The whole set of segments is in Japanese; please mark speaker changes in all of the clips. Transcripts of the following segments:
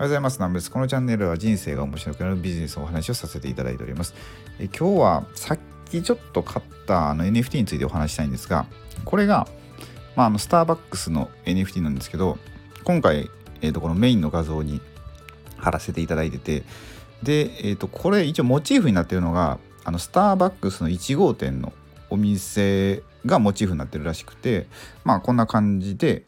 Speaker 1: おはようございます。南です。このチャンネルは人生が面白くなるビジネスのお話をさせていただいております。え今日はさっきちょっと買ったあの NFT についてお話したいんですが、これが、まあ、あのスターバックスの NFT なんですけど、今回、えー、とこのメインの画像に貼らせていただいてて、で、えー、とこれ一応モチーフになってるのが、あのスターバックスの1号店のお店がモチーフになってるらしくて、まあこんな感じで、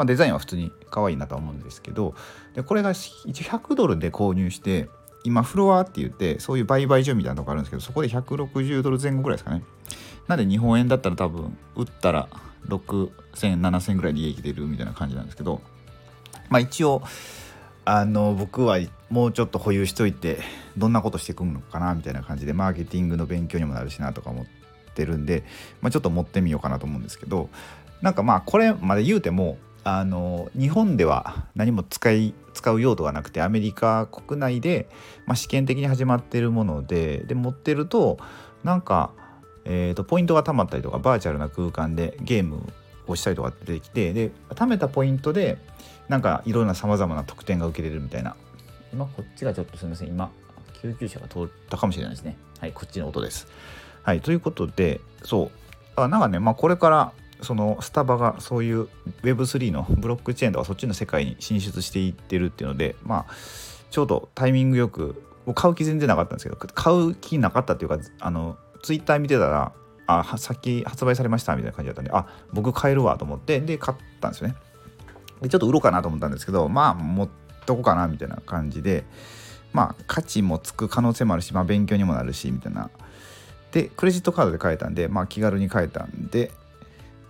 Speaker 1: まあ、デザインは普通に可愛いなとは思うんですけどでこれが100ドルで購入して今フロアって言ってそういう売買所みたいなとこあるんですけどそこで160ドル前後ぐらいですかね。なんで日本円だったら多分売ったら6000、7000ぐらい利益出るみたいな感じなんですけどまあ一応あの僕はもうちょっと保有しといてどんなことしていくのかなみたいな感じでマーケティングの勉強にもなるしなとか思ってるんで、まあ、ちょっと持ってみようかなと思うんですけどなんかまあこれまで言うてもあの日本では何も使い使う用途がなくてアメリカ国内で、まあ、試験的に始まってるものでで持ってるとなんか、えーと、ポイントが貯まったりとかバーチャルな空間でゲームをしたりとか出てきてで貯めたポイントでなんかいろんなさまざまな特典が受けれるみたいな。今こっちがちょっとすみません。今救急車が通ったかもしれないですね。はいこっちの音です。はいということでそう。あなんかねまあこれからそのスタバがそういう Web3 のブロックチェーンとかそっちの世界に進出していってるっていうのでまあちょうどタイミングよく買う気全然なかったんですけど買う気なかったっていうかあのツイッター見てたらあさっき発売されましたみたいな感じだったんであ僕買えるわと思ってで買ったんですよね。でちょっと売ろうかなと思ったんですけどまあ持っとこうかなみたいな感じでまあ価値もつく可能性もあるし、まあ、勉強にもなるしみたいな。でクレジットカードで買えたんでまあ気軽に買えたんで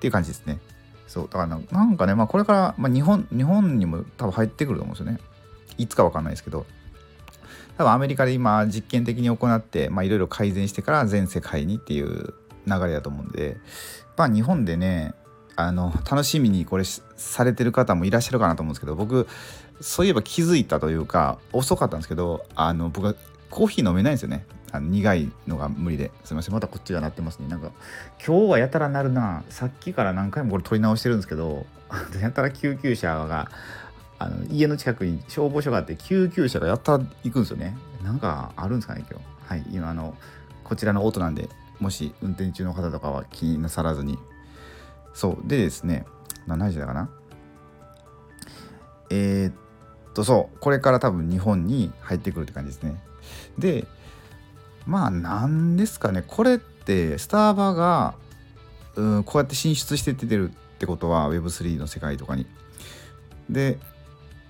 Speaker 1: っていう感じですね。そうだからなんかね、まあ、これから、まあ、日本日本にも多分入ってくると思うんですよね。いつか分かんないですけど多分アメリカで今実験的に行っていろいろ改善してから全世界にっていう流れだと思うんでまあ日本でねあの楽しみにこれされてる方もいらっしゃるかなと思うんですけど僕そういえば気づいたというか遅かったんですけどあの僕はコーヒー飲めないんですよね。苦いのが無理で。すいません。またこっちが鳴ってますね。なんか今日はやたら鳴るな。さっきから何回もこれ撮り直してるんですけど やたら救急車があの家の近くに消防署があって救急車がやったら行くんですよね。なんかあるんですかね今日。はい今あのこちらの音なんでもし運転中の方とかは気になさらずに。そう。でですね何時だかな。えー、っとそう。これから多分日本に入ってくるって感じですね。でまあ何ですかね。これってスターバがうんこうやって進出して出てるってことは Web3 の世界とかに。で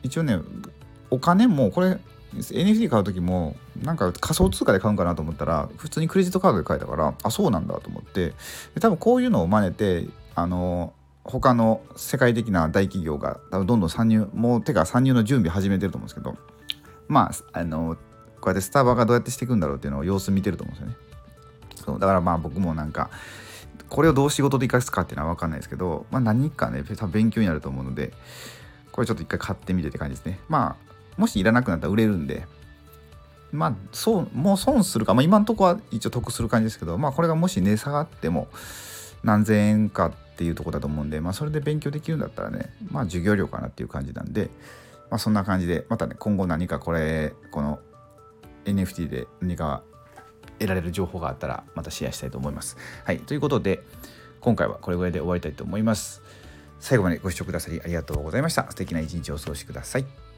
Speaker 1: 一応ねお金もこれ NFT 買う時もなんか仮想通貨で買うんかなと思ったら普通にクレジットカードで買えたからあそうなんだと思って。で多分こういうのを真似てあの他の世界的な大企業が多分どんどん参入もうてか参入の準備始めてると思うんですけどまああのこうやってスタバがどうやってしていくんだろうっていうのを様子見てると思うんですよね。そうだからまあ僕もなんかこれをどう仕事で生かすかっていうのは分かんないですけど、まあ、何かね多分勉強になると思うのでこれちょっと一回買ってみてって感じですね。まあもしいらなくなったら売れるんでまあそうもう損するか、まあ、今のところは一応得する感じですけどまあこれがもし値下がっても何千円かってっていうとこだと思うんでまあそれで勉強できるんだったらねまあ授業料かなっていう感じなんでまあそんな感じでまたね今後何かこれこの NFT で何か得られる情報があったらまたシェアしたいと思います。はい、ということで今回はこれぐらいで終わりたいと思います。最後までご視聴くださりありがとうございました。素敵な一日をお過ごしください。